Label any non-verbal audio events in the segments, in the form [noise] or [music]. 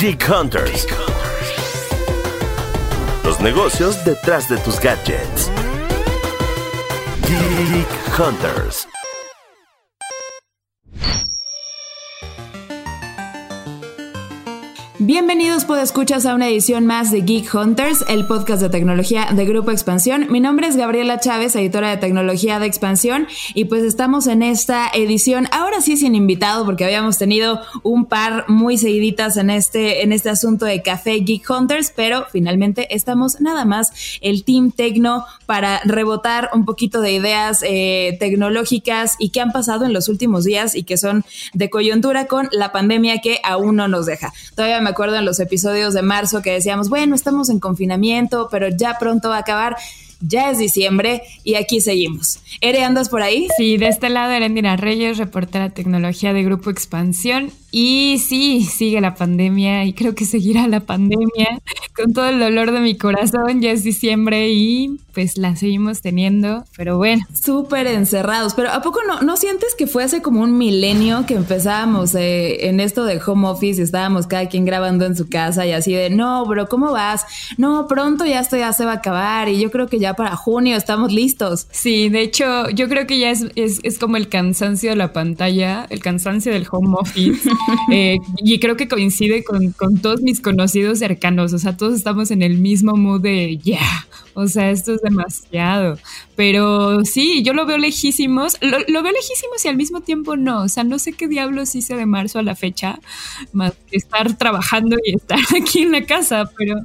Geek Hunters. Los negocios detrás de tus gadgets. Geek Hunters. Bienvenidos, escuchas a una edición más de Geek Hunters, el podcast de tecnología de Grupo Expansión. Mi nombre es Gabriela Chávez, editora de tecnología de Expansión, y pues estamos en esta edición, ahora sí sin invitado, porque habíamos tenido un par muy seguiditas en este, en este asunto de Café Geek Hunters, pero finalmente estamos nada más el Team Tecno para rebotar un poquito de ideas eh, tecnológicas y que han pasado en los últimos días y que son de coyuntura con la pandemia que aún no nos deja. Todavía me acuerdo en los episodios de marzo que decíamos, bueno, estamos en confinamiento, pero ya pronto va a acabar. Ya es diciembre y aquí seguimos. Ere, ¿andas por ahí? Sí, de este lado Erendina Reyes, reportera tecnología de Grupo Expansión. Y sí, sigue la pandemia y creo que seguirá la pandemia con todo el dolor de mi corazón. Ya es diciembre y pues la seguimos teniendo, pero bueno. Súper encerrados, pero ¿a poco no, no sientes que fue hace como un milenio que empezábamos eh, en esto de home office y estábamos cada quien grabando en su casa y así de, no, bro, ¿cómo vas? No, pronto ya esto ya se va a acabar y yo creo que ya para junio estamos listos. Sí, de hecho, yo creo que ya es, es, es como el cansancio de la pantalla, el cansancio del home office. [laughs] Eh, y creo que coincide con, con, todos mis conocidos cercanos. O sea, todos estamos en el mismo mood de ya. O sea, esto es demasiado. Pero sí, yo lo veo lejísimos. Lo, veo lejísimos y al mismo tiempo no. O sea, no sé qué diablos hice de marzo a la fecha, más que estar trabajando y estar [laughs] aquí en la casa, pero.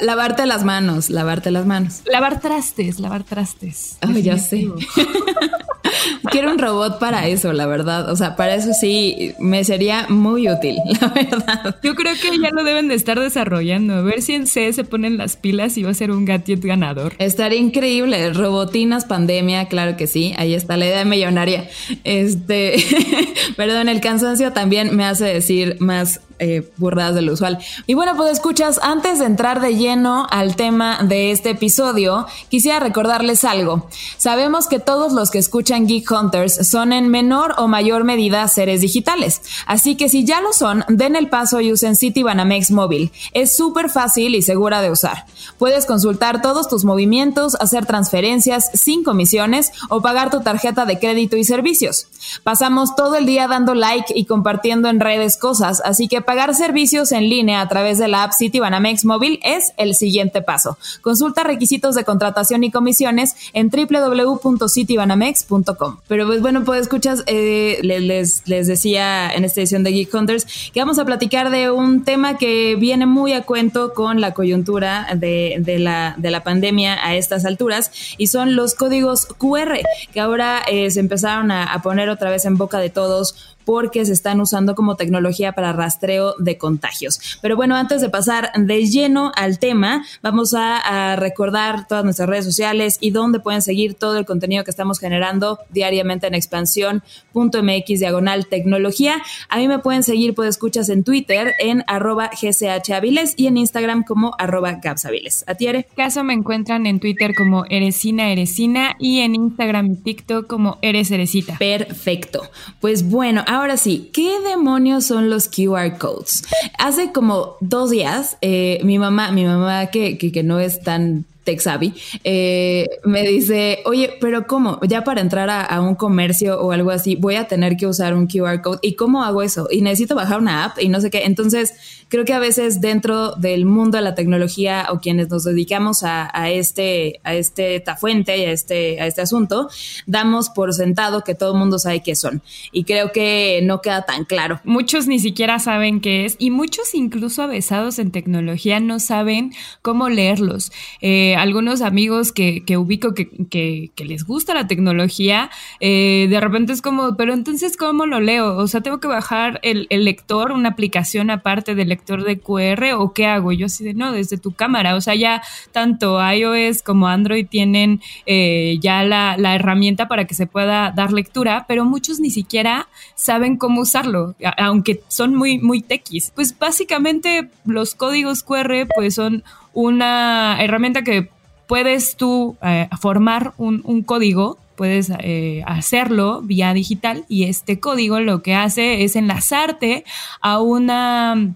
lavarte las manos, lavarte las manos. Lavar trastes, lavar trastes. Oh, ya sé. [laughs] Quiero un robot para eso, la verdad. O sea, para eso sí me sería muy útil, [laughs] la verdad. Yo creo que ya lo deben de estar desarrollando. A ver si en C se ponen las pilas y va a ser un gadget ganador. Estaría increíble. Robotinas pandemia, claro que sí. Ahí está la idea millonaria. Este, [laughs] perdón, el cansancio también me hace decir más eh, burradas de lo usual. Y bueno, pues escuchas, antes de entrar de lleno al tema de este episodio, quisiera recordarles algo. Sabemos que todos los que escuchan Geek Hunters son en menor o mayor medida seres digitales. Así que si ya lo son, den el paso y usen Citibanamex móvil. Es súper fácil y segura de usar. Puedes consultar todos tus movimientos, hacer transferencias sin comisiones o pagar tu tarjeta de crédito y servicios. Pasamos todo el día dando like y compartiendo en redes cosas, así que pagar servicios en línea a través de la app Citibanamex móvil es el siguiente paso. Consulta requisitos de contratación y comisiones en www.citibanamex.com. Pero pues bueno, pues escuchas, eh, les, les decía en esta edición de Geek Hunters que vamos a platicar de un tema que viene muy a cuento con la coyuntura de, la, de la pandemia a estas alturas y son los códigos QR que ahora eh, se empezaron a poner otra vez en boca de todos porque se están usando como tecnología para rastreo de contagios. Pero bueno, antes de pasar de lleno al tema, vamos a, recordar todas nuestras redes sociales y dónde pueden seguir todo el contenido que estamos generando diariamente en expansión.mx diagonal tecnología. A mí me pueden seguir, pues escuchas en Twitter en arroba gchaviles y en Instagram como arroba capsaviles. ¿A ti, Caso me encuentran en Twitter como Eresina Eresina y en Instagram y TikTok como Eres Eresita. Perfecto. Pues bueno, ahora sí, ¿qué demonios son los QR codes? Hace como dos días, eh, mi mamá, mi mamá que, que, que no es tan Texavi, eh, me dice, oye, pero ¿cómo? Ya para entrar a, un comercio o algo así, voy a tener que usar un QR code. ¿Y cómo hago eso? Y necesito bajar una app y no sé qué. Entonces, creo que a veces dentro del mundo de la tecnología o quienes nos dedicamos a, este, a este tafuente y a este, a este asunto, damos por sentado que todo el mundo sabe qué son. Y creo que no queda tan claro. Muchos ni siquiera saben qué es y muchos incluso avesados en tecnología no saben cómo leerlos. Eh, algunos amigos que, que ubico que, que, les gusta la tecnología, eh, de repente es como, pero entonces, ¿cómo lo leo? O sea, ¿tengo que bajar el, el, lector, una aplicación aparte del lector de QR o qué hago? Yo así de, no, desde tu cámara. O sea, ya tanto iOS como Android tienen eh, ya la, la herramienta para que se pueda dar lectura, pero muchos ni siquiera saben cómo usarlo, aunque son muy, muy techis. Pues básicamente los códigos QR pues son una herramienta que puedes tú eh, formar un, código, puedes eh, hacerlo vía digital y este código lo que hace es enlazarte a una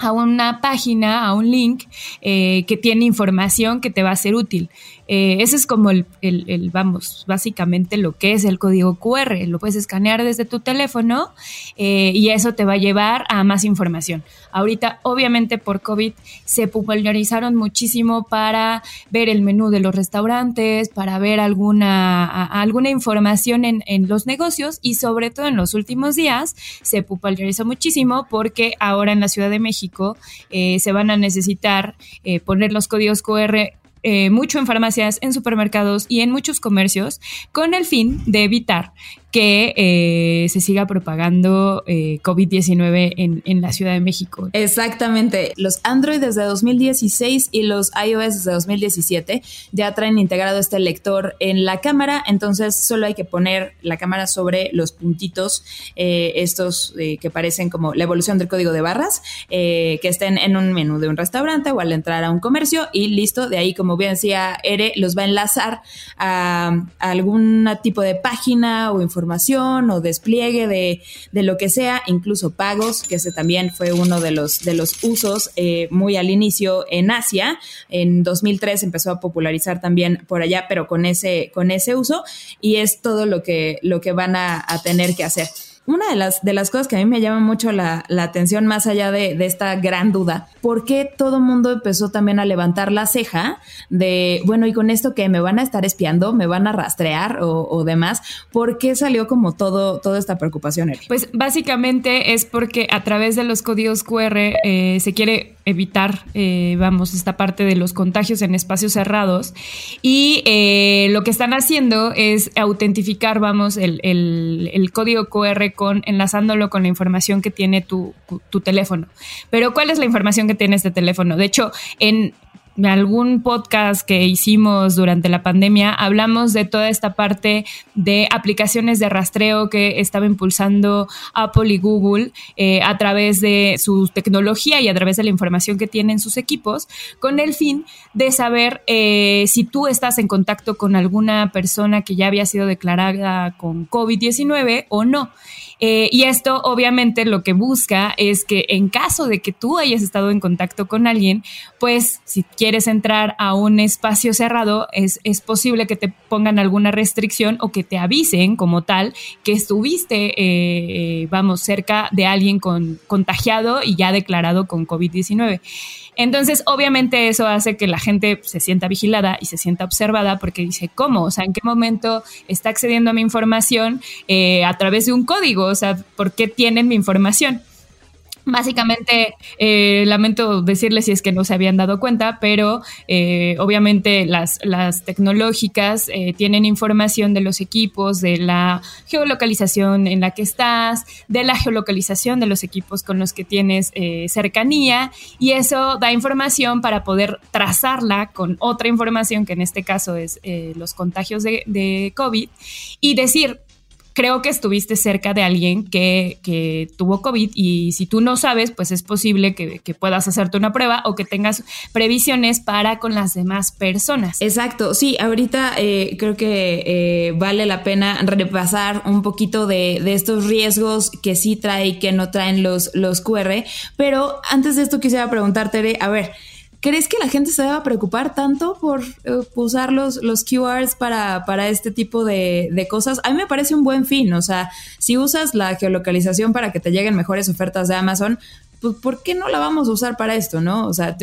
a una página, a un link eh, que tiene información que te va a ser útil. Eh, ese es como el, vamos, básicamente lo que es el código QR. Lo puedes escanear desde tu teléfono eh, y eso te va a llevar a más información. Ahorita, obviamente, por COVID se popularizaron muchísimo para ver el menú de los restaurantes, para ver alguna, alguna información en, en los negocios y sobre todo en los últimos días se popularizó muchísimo porque ahora en la Ciudad de México eh, se van a necesitar poner los códigos QR eh, mucho en farmacias, en supermercados y en muchos comercios con el fin de evitar que eh, se siga propagando eh, COVID-19 en, en, la Ciudad de México. Exactamente. Los Android desde 2016 y los iOS desde 2017 ya traen integrado este lector en la cámara, entonces solo hay que poner la cámara sobre los puntitos, eh, estos que parecen como la evolución del código de barras, que estén en un menú de un restaurante o al entrar a un comercio y listo, de ahí como bien decía Ere, los va a enlazar a, a algún tipo de página o información información o despliegue de, de, lo que sea, incluso pagos, que ese también fue uno de los, de los usos eh, muy al inicio en Asia. En 2003 empezó a popularizar también por allá, pero con ese, con ese uso y es todo lo que, lo que van a, a tener que hacer. Una de las, de las cosas que a mí me llama mucho la, atención, más allá de, esta gran duda, ¿por qué todo mundo empezó también a levantar la ceja de, bueno, y con esto que me van a estar espiando, me van a rastrear o, demás? ¿Por qué salió como todo, toda esta preocupación, Pues básicamente es porque a través de los códigos QR eh, se quiere evitar, eh, vamos, esta parte de los contagios en espacios cerrados. Y eh, lo que están haciendo es autentificar, vamos, el, el, código QR con, enlazándolo con la información que tiene tu, tu teléfono. Pero ¿cuál es la información que tiene este teléfono? De hecho, en algún podcast que hicimos durante la pandemia, hablamos de toda esta parte de aplicaciones de rastreo que estaba impulsando Apple y Google eh, a través de su tecnología y a través de la información que tienen sus equipos, con el fin de saber eh, si tú estás en contacto con alguna persona que ya había sido declarada con COVID-19 o no. Eh, y esto obviamente lo que busca es que en caso de que tú hayas estado en contacto con alguien, pues si quieres entrar a un espacio cerrado, es, es posible que te pongan alguna restricción o que te avisen como tal que estuviste, eh, vamos, cerca de alguien con, contagiado y ya declarado con COVID-19. Entonces, obviamente eso hace que la gente se sienta vigilada y se sienta observada porque dice, ¿cómo? O sea, ¿en qué momento está accediendo a mi información eh, a través de un código? O sea, ¿por qué tienen mi información? Básicamente, eh, lamento decirles si es que no se habían dado cuenta, pero eh, obviamente las, las tecnológicas eh, tienen información de los equipos, de la geolocalización en la que estás, de la geolocalización de los equipos con los que tienes cercanía, y eso da información para poder trazarla con otra información, que en este caso es los contagios de, de COVID, y decir, creo que estuviste cerca de alguien que, que, tuvo COVID y si tú no sabes, pues es posible que, que, puedas hacerte una prueba o que tengas previsiones para con las demás personas. Exacto, sí, ahorita eh, creo que eh, vale la pena repasar un poquito de, de, estos riesgos que sí trae y que no traen los, los QR, pero antes de esto quisiera preguntarte, a ver, ¿Crees que la gente se deba preocupar tanto por eh, usar los, los QRs para, para este tipo de, de, cosas? A mí me parece un buen fin. O sea, si usas la geolocalización para que te lleguen mejores ofertas de Amazon, pues ¿por qué no la vamos a usar para esto, no? O sea,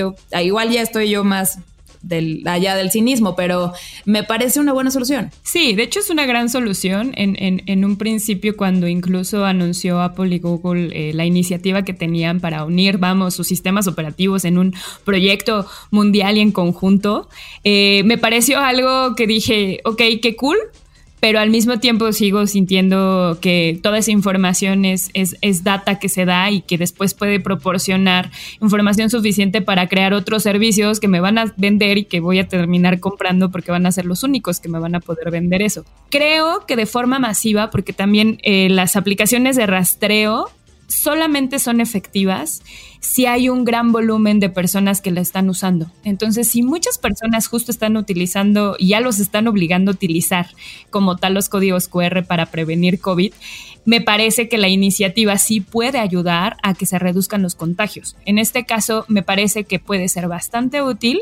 igual ya estoy yo más del, allá del cinismo, pero me parece una buena solución. Sí, de hecho es una gran solución. En, en, un principio, cuando incluso anunció Apple y Google eh, la iniciativa que tenían para unir, vamos, sus sistemas operativos en un proyecto mundial y en conjunto, eh, me pareció algo que dije, ok, qué cool, pero al mismo tiempo sigo sintiendo que toda esa información es, es, data que se da y que después puede proporcionar información suficiente para crear otros servicios que me van a vender y que voy a terminar comprando porque van a ser los únicos que me van a poder vender eso. Creo que de forma masiva, porque también eh, las aplicaciones de rastreo solamente son efectivas si hay un gran volumen de personas que la están usando. Entonces, si muchas personas justo están utilizando ya los están obligando a utilizar como tal los códigos QR para prevenir COVID, me parece que la iniciativa sí puede ayudar a que se reduzcan los contagios. En este caso, me parece que puede ser bastante útil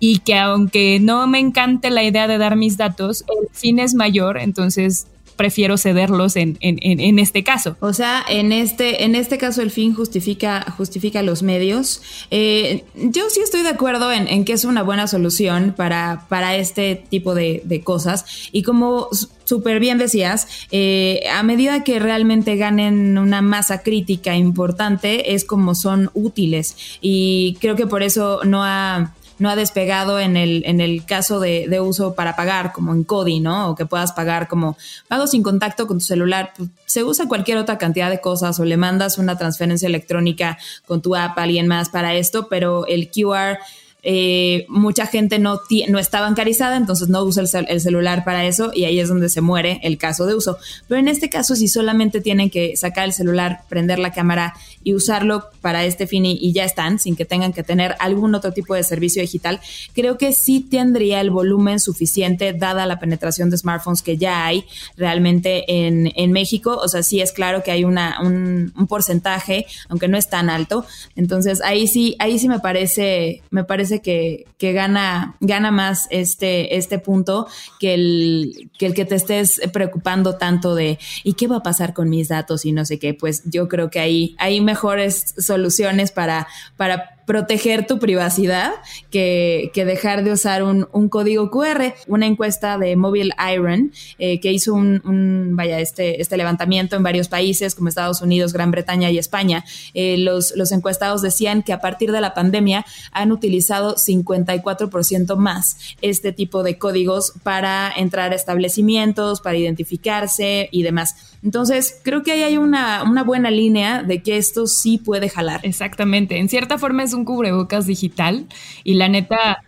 y que aunque no me encante la idea de dar mis datos, el fin es mayor, entonces prefiero cederlos en, en, este caso. O sea, en este, en este caso el fin justifica, justifica los medios. Eh, yo sí estoy de acuerdo en, que es una buena solución para, para este tipo de, cosas. Y como súper bien decías, eh, a medida que realmente ganen una masa crítica importante, es como son útiles. Y creo que por eso no ha no ha despegado en el, en el caso de, de, uso para pagar, como en Cody, ¿no? O que puedas pagar como pago sin contacto con tu celular. Se usa cualquier otra cantidad de cosas o le mandas una transferencia electrónica con tu app a alguien más para esto, pero el QR eh, mucha gente no, no está bancarizada, entonces no usa el, celular para eso y ahí es donde se muere el caso de uso. Pero en este caso, si solamente tienen que sacar el celular, prender la cámara y usarlo para este fin y, ya están, sin que tengan que tener algún otro tipo de servicio digital, creo que sí tendría el volumen suficiente dada la penetración de smartphones que ya hay realmente en, en México. O sea, sí es claro que hay una, un, un porcentaje, aunque no es tan alto. Entonces ahí sí, ahí sí me parece, me parece que, gana, gana más este, este punto que el, que el que te estés preocupando tanto de ¿y qué va a pasar con mis datos? y no sé qué. Pues yo creo que hay, hay mejores soluciones para, para proteger tu privacidad que, dejar de usar un, código QR. Una encuesta de Mobile Iron eh, que hizo un, vaya, este, este levantamiento en varios países como Estados Unidos, Gran Bretaña y España. Eh, los, los encuestados decían que a partir de la pandemia han utilizado 54% más este tipo de códigos para entrar a establecimientos, para identificarse y demás. Entonces, creo que ahí hay una, una buena línea de que esto sí puede jalar. Exactamente. En cierta forma es un cubrebocas digital y la neta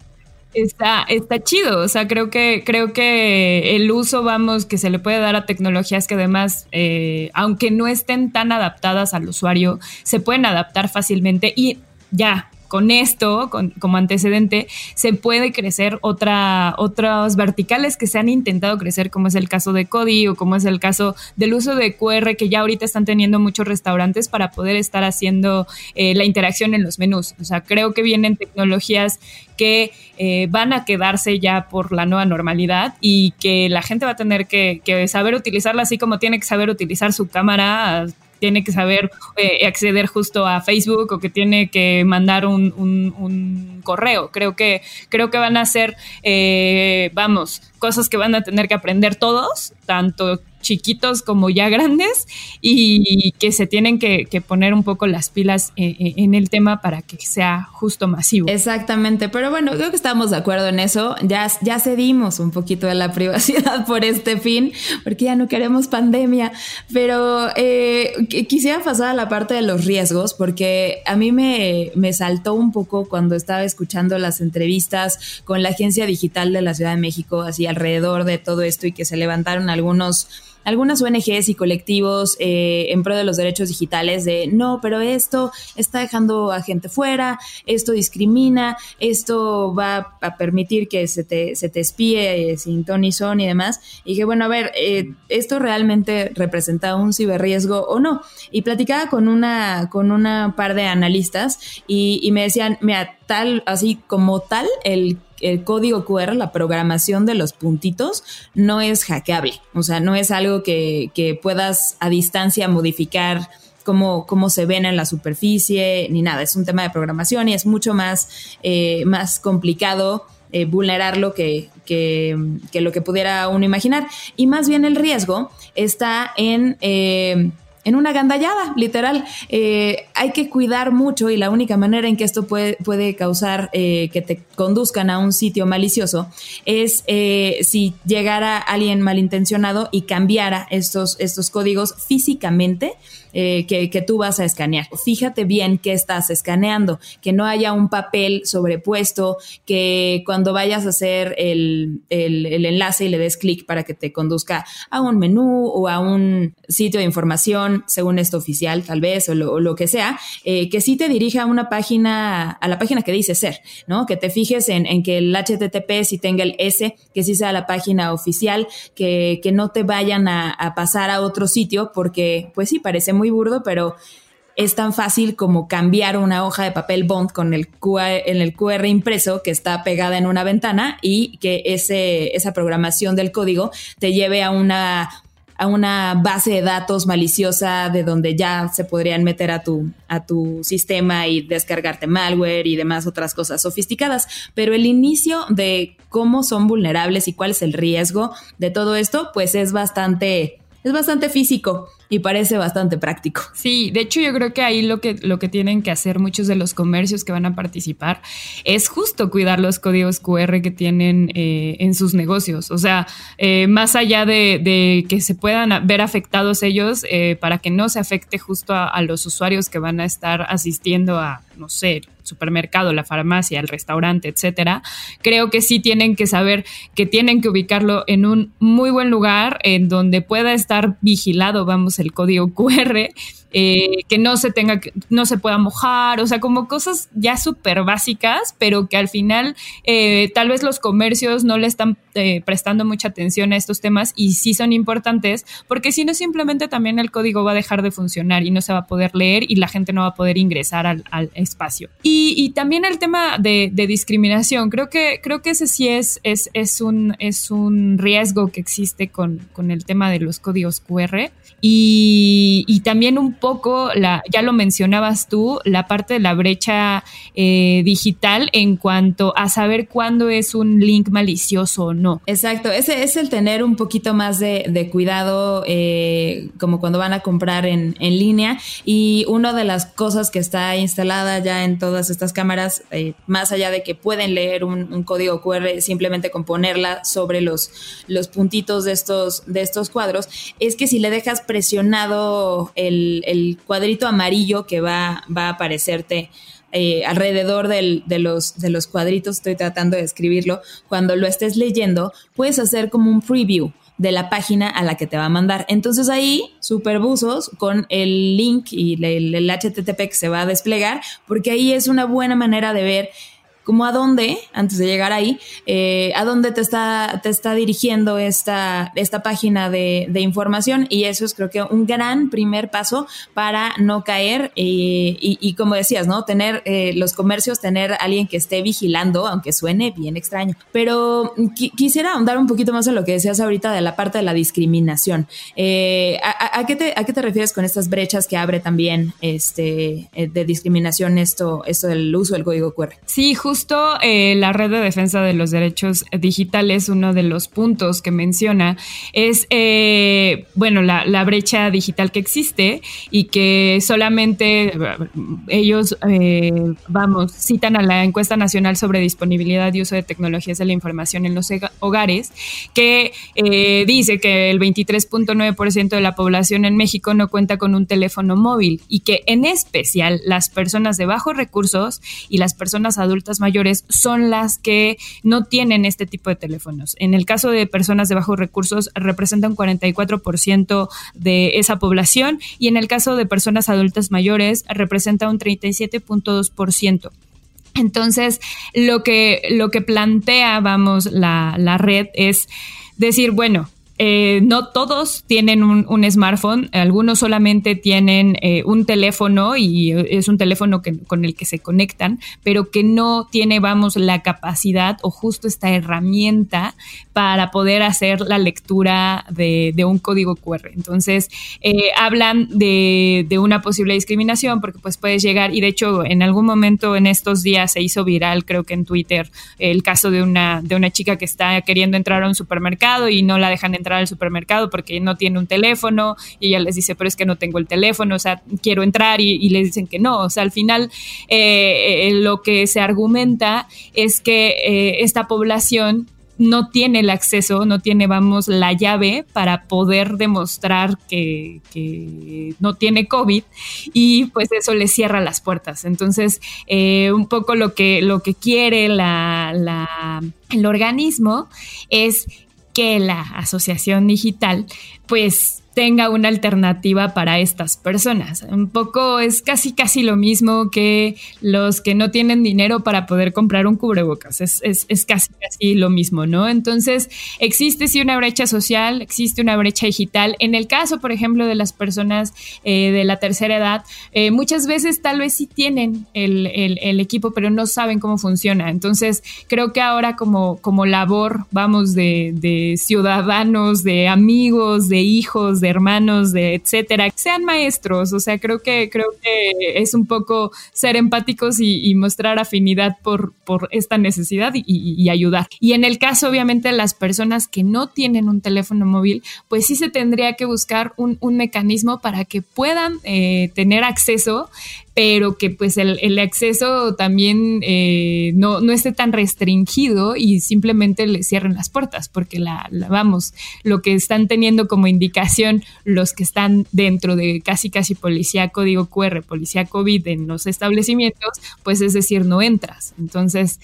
está, está chido. O sea, creo que, creo que el uso, vamos, que se le puede dar a tecnologías que además, eh, aunque no estén tan adaptadas al usuario, se pueden adaptar fácilmente y ya, con esto, como antecedente, se puede crecer otra, otras verticales que se han intentado crecer, como es el caso de Cody o como es el caso del uso de QR que ya ahorita están teniendo muchos restaurantes para poder estar haciendo eh, la interacción en los menús. O sea, creo que vienen tecnologías que eh, van a quedarse ya por la nueva normalidad y que la gente va a tener que, que saber utilizarla así como tiene que saber utilizar su cámara tiene que saber eh, acceder justo a Facebook o que tiene que mandar un, correo. Creo que, creo que van a ser, eh, vamos, cosas que van a tener que aprender todos, tanto chiquitos como ya grandes y que se tienen que, poner un poco las pilas eh, eh, en, el tema para que sea justo masivo. Exactamente, pero bueno, creo que estamos de acuerdo en eso. Ya, ya cedimos un poquito de la [laughs] privacidad por este fin, porque ya no queremos pandemia, pero eh, quisiera pasar a la parte de los riesgos, porque a mí me, me saltó un poco cuando estaba escuchando las entrevistas con la Agencia Digital de la Ciudad de México, así alrededor de todo esto y que se levantaron algunos algunas ONGs y colectivos eh, en pro de los derechos digitales de no, pero esto está dejando a gente fuera, esto discrimina, esto va a permitir que se te, se te espíe eh, sin ton son y demás. Y que bueno, a ver, eh, ¿esto realmente representa un ciberriesgo o no? Y platicaba con una, con una par de analistas y, y me decían, mira, tal, así como tal, el el código QR, la programación de los puntitos, no es hackeable. O sea, no es algo que, puedas a distancia modificar cómo, cómo, se ven en la superficie, ni nada. Es un tema de programación y es mucho más, eh, más complicado eh, vulnerarlo que, que, lo que pudiera uno imaginar. Y más bien el riesgo está en... Eh, en una gandallada, literal. Eh, hay que cuidar mucho y la única manera en que esto puede, puede causar eh, que te conduzcan a un sitio malicioso es eh, si llegara alguien malintencionado y cambiara estos, estos códigos físicamente eh, que, tú vas a escanear. Fíjate bien qué estás escaneando, que no haya un papel sobrepuesto, que cuando vayas a hacer el, enlace y le des clic para que te conduzca a un menú o a un sitio de información según esto oficial, tal vez, o lo, que sea, eh, que sí te dirija a una página, a la página que dice ser, ¿no? Que te fijes en, que el HTTP sí tenga el S, que sí sea la página oficial, que, que no te vayan a, a pasar a otro sitio, porque, pues sí, parece burdo, pero es tan fácil como cambiar una hoja de papel bond con el QR, en el QR impreso que está pegada en una ventana y que ese, esa programación del código te lleve a una, a una base de datos maliciosa de donde ya se podrían meter a tu, a tu sistema y descargarte malware y demás otras cosas sofisticadas. Pero el inicio de cómo son vulnerables y cuál es el riesgo de todo esto, pues es bastante, es bastante físico y parece bastante práctico. Sí, de hecho yo creo que ahí lo que, lo que tienen que hacer muchos de los comercios que van a participar es justo cuidar los códigos QR que tienen eh, en sus negocios. O sea, eh, más allá de, que se puedan ver afectados ellos, eh, para que no se afecte justo a, a los usuarios que van a estar asistiendo a, no sé, supermercado, la farmacia, el restaurante, etcétera, creo que sí tienen que saber que tienen que ubicarlo en un muy buen lugar en donde pueda estar vigilado, vamos, el código [laughs] QR eh, que no se tenga, no se pueda mojar, o sea, como cosas ya súper básicas, pero que al final eh, tal vez los comercios no le están eh, prestando mucha atención a estos temas y sí son importantes, porque si no simplemente también el código va a dejar de funcionar y no se va a poder leer y la gente no va a poder ingresar al, espacio. Y, también el tema de, discriminación, creo que, creo que ese sí es, es, es, un, es un riesgo que existe con, con el tema de los códigos QR y, y también un poco, la, ya lo mencionabas tú, la parte de la brecha eh, digital en cuanto a saber cuándo es un link malicioso o no. Exacto, ese es el tener un poquito más de, cuidado eh, como cuando van a comprar en, línea y una de las cosas que está instalada ya en todas estas cámaras, eh, más allá de que pueden leer un, código QR simplemente con ponerla sobre los, los puntitos de estos, de estos cuadros, es que si le dejas presionado el cuadrito amarillo que va, va a aparecerte eh, alrededor del, de, los, de los cuadritos, estoy tratando de escribirlo, cuando lo estés leyendo, puedes hacer como un preview de la página a la que te va a mandar. Entonces ahí, superbuzos con el link y el, el, HTTP que se va a desplegar, porque ahí es una buena manera de ver como a dónde, antes de llegar ahí, eh, a dónde te está, te está dirigiendo esta, esta página de, información y eso es creo que un gran primer paso para no caer y, como decías, ¿no? Tener eh, los comercios, tener alguien que esté vigilando, aunque suene bien extraño. Pero quisiera ahondar un poquito más en lo que decías ahorita de la parte de la discriminación. Eh, ¿a, qué te, ¿A qué te refieres con estas brechas que abre también este, de discriminación esto, esto del uso del código QR? Sí, justo justo eh, la red de defensa de los derechos digitales, uno de los puntos que menciona es, eh, bueno, la, brecha digital que existe y que solamente ellos, eh, vamos, citan a la encuesta nacional sobre disponibilidad y uso de tecnologías de la información en los hogares, que dice que el 23.9% de la población en México no cuenta con un teléfono móvil y que en especial las personas de bajos recursos y las personas adultas mayores son las que no tienen este tipo de teléfonos. En el caso de personas de bajos recursos, representan 44% de esa población y en el caso de personas adultas mayores, representa un 37.2%. Entonces, lo que, lo que plantea, vamos, la, la red es decir, bueno, eh, no todos tienen un, smartphone, algunos solamente tienen eh, un teléfono y es un teléfono con el que se conectan, pero que no tiene, vamos, la capacidad o justo esta herramienta para poder hacer la lectura de, un código QR. Entonces, eh, hablan de, de, una posible discriminación porque pues puedes llegar, y de hecho en algún momento en estos días se hizo viral, creo que en Twitter, el caso de una, de una chica que está queriendo entrar a un supermercado y no la dejan entrar al supermercado porque no tiene un teléfono y ella les dice, pero es que no tengo el teléfono, o sea, quiero entrar y, y les dicen que no. O sea, al final eh, eh, lo que se argumenta es que eh, esta población no tiene el acceso, no tiene, vamos, la llave para poder demostrar que, no tiene COVID y pues eso le cierra las puertas. Entonces, un poco lo que, lo que quiere la, el organismo es que la asociación digital pues tenga una alternativa para estas personas. Un poco es casi casi lo mismo que los que no tienen dinero para poder comprar un cubrebocas. Es, es, es casi casi lo mismo, ¿no? Entonces, existe sí una brecha social, existe una brecha digital. En el caso, por ejemplo, de las personas eh, de la tercera edad, eh, muchas veces tal vez sí tienen el, el, el, equipo, pero no saben cómo funciona. Entonces, creo que ahora como, como labor, vamos, de, de ciudadanos, de amigos, de hijos, de hermanos, de etcétera, sean maestros. O sea, creo que, creo que es un poco ser empáticos y, mostrar afinidad por, por esta necesidad y, ayudar. Y en el caso, obviamente, de las personas que no tienen un teléfono móvil, pues sí se tendría que buscar un, un mecanismo para que puedan eh, tener acceso pero que pues el, acceso también eh, no, no, esté tan restringido y simplemente le cierren las puertas, porque la, vamos, lo que están teniendo como indicación los que están dentro de casi casi policía código QR, policía COVID en los establecimientos, pues es decir, no entras. Entonces,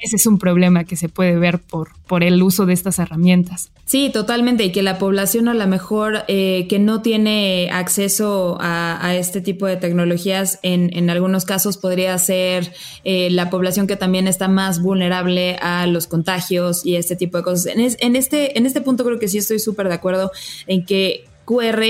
ese es un problema que se puede ver por, por el uso de estas herramientas. Sí, totalmente, y que la población a lo mejor eh, que no tiene acceso a, este tipo de tecnologías, en, en algunos casos podría ser eh, la población que también está más vulnerable a los contagios y este tipo de cosas. En, en este, en este punto creo que sí estoy súper de acuerdo en que QR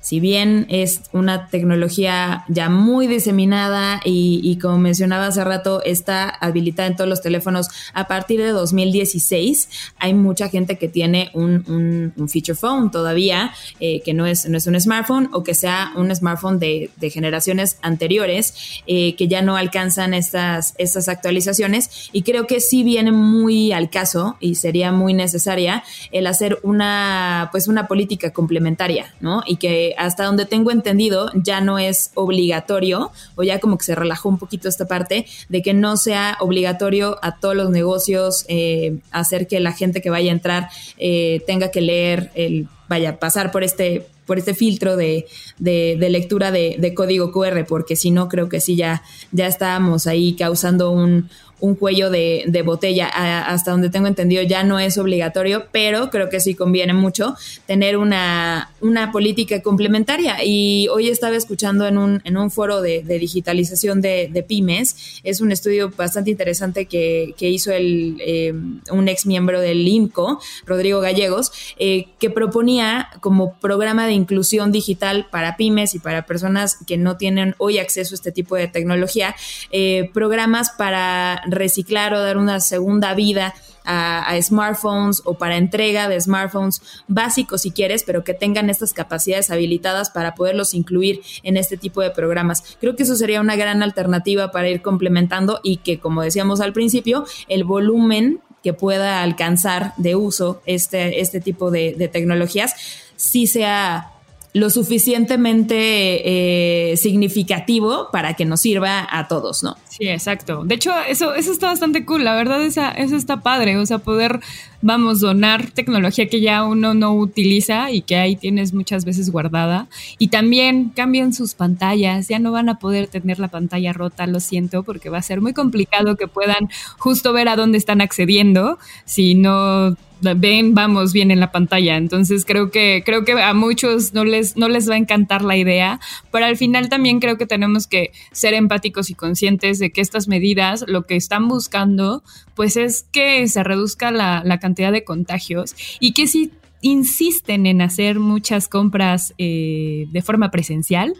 si bien es una tecnología ya muy diseminada y, como mencionaba hace rato, está habilitada en todos los teléfonos a partir de 2016, hay mucha gente que tiene un, feature phone todavía, eh, que no es, no es un smartphone o que sea un smartphone de, generaciones anteriores, eh, que ya no alcanzan estas, estas actualizaciones. Y creo que sí viene muy al caso y sería muy necesaria el hacer una, pues una política complementaria, ¿no? Y que hasta donde tengo entendido ya no es obligatorio o ya como que se relajó un poquito esta parte de que no sea obligatorio a todos los negocios eh, hacer que la gente que vaya a entrar eh, tenga que leer el vaya pasar por este por este filtro de, lectura de, de, código QR, porque si no, creo que sí ya, ya estábamos ahí causando un, un cuello de, de botella. hasta donde tengo entendido ya no es obligatorio, pero creo que sí conviene mucho tener una, una política complementaria. Y hoy estaba escuchando en un, en un foro de, de digitalización de, de, pymes, es un estudio bastante interesante que, que hizo el, eh, un ex miembro del INCO, Rodrigo Gallegos, eh, que proponía como programa de inclusión digital para pymes y para personas que no tienen hoy acceso a este tipo de tecnología, eh, programas para reciclar o dar una segunda vida a, smartphones o para entrega de smartphones básicos si quieres, pero que tengan estas capacidades habilitadas para poderlos incluir en este tipo de programas. Creo que eso sería una gran alternativa para ir complementando y que, como decíamos al principio, el volumen que pueda alcanzar de uso este, este tipo de, de tecnologías sí sea lo suficientemente eh, significativo para que nos sirva a todos, ¿no? Sí, exacto. De hecho, eso, eso está bastante cool. La verdad, esa, eso está padre. O sea, poder, vamos, donar tecnología que ya uno no utiliza y que ahí tienes muchas veces guardada. Y también cambian sus pantallas. Ya no van a poder tener la pantalla rota, lo siento, porque va a ser muy complicado que puedan justo ver a dónde están accediendo si no ven, vamos bien en la pantalla. Entonces creo que, creo que a muchos no les, no les va a encantar la idea, pero al final también creo que tenemos que ser empáticos y conscientes de que estas medidas lo que están buscando, pues es que se reduzca la, la cantidad de contagios y que si insisten en hacer muchas compras eh, de forma presencial,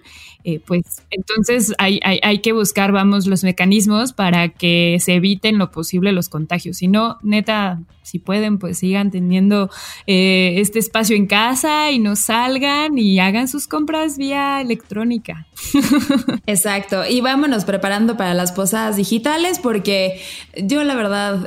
eh, pues entonces hay, hay, que buscar, vamos, los mecanismos para que se eviten lo posible los contagios. Si no, neta, si pueden, pues sigan teniendo eh, este espacio en casa y no salgan y hagan sus compras vía electrónica. [laughs] Exacto. Y vámonos preparando para las posadas digitales porque yo la verdad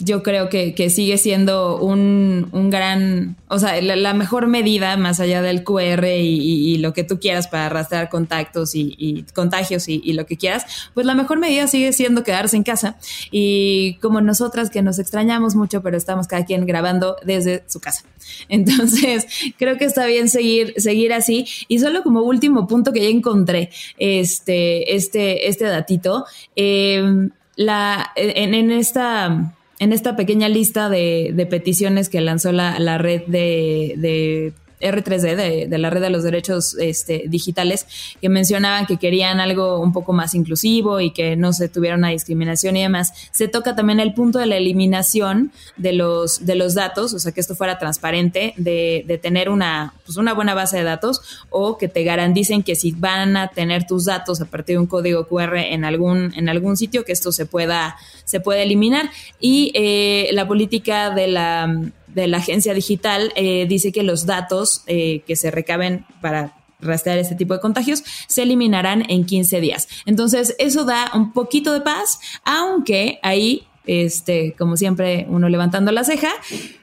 yo creo que, sigue siendo un, gran, o sea, la, mejor medida más allá del QR y, lo que tú quieras para arrastrar contactos y, contagios y, lo que quieras, pues la mejor medida sigue siendo quedarse en casa y como nosotras que nos extrañamos mucho, pero estamos cada quien grabando desde su casa. [laughs] Entonces, creo que está bien seguir, seguir así. Y solo como último punto que ya encontré, este, este, este datito, eh, la, en esta en esta pequeña lista de, peticiones que lanzó la, red de, R3D, de, la Red de los Derechos este, Digitales, que mencionaban que querían algo un poco más inclusivo y que no se tuviera una discriminación y demás. Se toca también el punto de la eliminación de los, de los datos, o sea, que esto fuera transparente, de, de tener una, pues una buena base de datos o que te garanticen que si van a tener tus datos a partir de un código QR en algún, en algún sitio, que esto se pueda, se pueda eliminar. Y eh, la política de la, de la agencia digital eh, dice que los datos eh, que se recaben para rastrear este tipo de contagios se eliminarán en 15 días. Entonces, eso da un poquito de paz, aunque ahí, este, como siempre, uno levantando la ceja,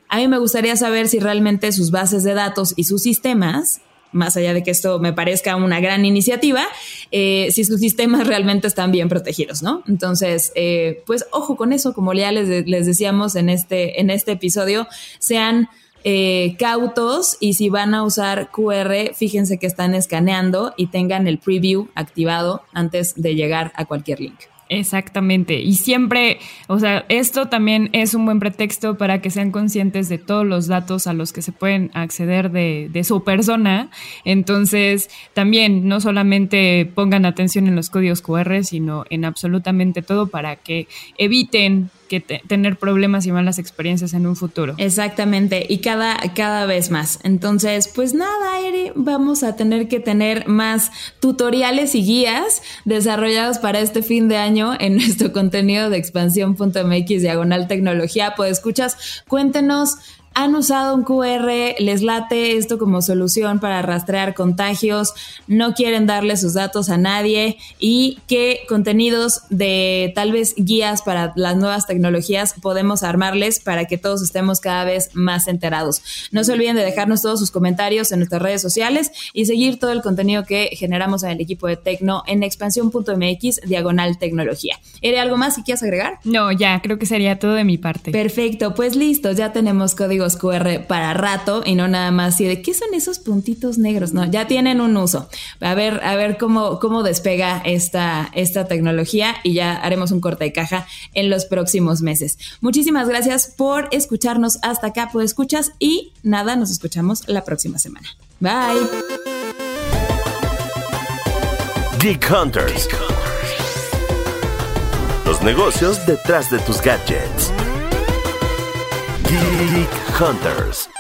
a mí me gustaría saber si realmente sus bases de datos y sus sistemas más allá de que esto me parezca una gran iniciativa, eh, si sus sistemas realmente están bien protegidos, ¿no? Entonces, eh, pues ojo con eso, como ya les, les, decíamos en este, en este episodio, sean eh, cautos y si van a usar QR, fíjense que están escaneando y tengan el preview activado antes de llegar a cualquier link. Exactamente. Y siempre, o sea, esto también es un buen pretexto para que sean conscientes de todos los datos a los que se pueden acceder de, de su persona. Entonces, también no solamente pongan atención en los códigos QR, sino en absolutamente todo para que eviten que tener problemas y malas experiencias en un futuro. Exactamente, y cada, cada vez más. Entonces, pues nada, Eri, vamos a tener que tener más tutoriales y guías desarrollados para este fin de año en [laughs] nuestro contenido de expansión.mx diagonal tecnología. Pues escuchas, cuéntenos han usado un QR, les late esto como solución para rastrear contagios, no quieren darle sus datos a nadie y qué contenidos de tal vez guías para las nuevas tecnologías podemos armarles para que todos estemos cada vez más enterados. No se olviden de dejarnos todos sus comentarios en nuestras redes sociales y seguir todo el contenido que generamos en el equipo de Tecno en expansión.mx diagonal tecnología. ¿Eres algo más que quieras agregar? No, ya, creo que sería todo de mi parte. Perfecto, pues listo, ya tenemos código QR para rato y no nada más así de qué son esos puntitos negros. No, ya tienen un uso. A ver, a ver cómo, cómo despega esta, esta tecnología y ya haremos un corte de caja en los próximos meses. Muchísimas gracias por escucharnos hasta acá, pues escuchas y nada, nos escuchamos la próxima semana. Bye. Geek Hunters. Los negocios detrás de tus gadgets. Geek Hunters.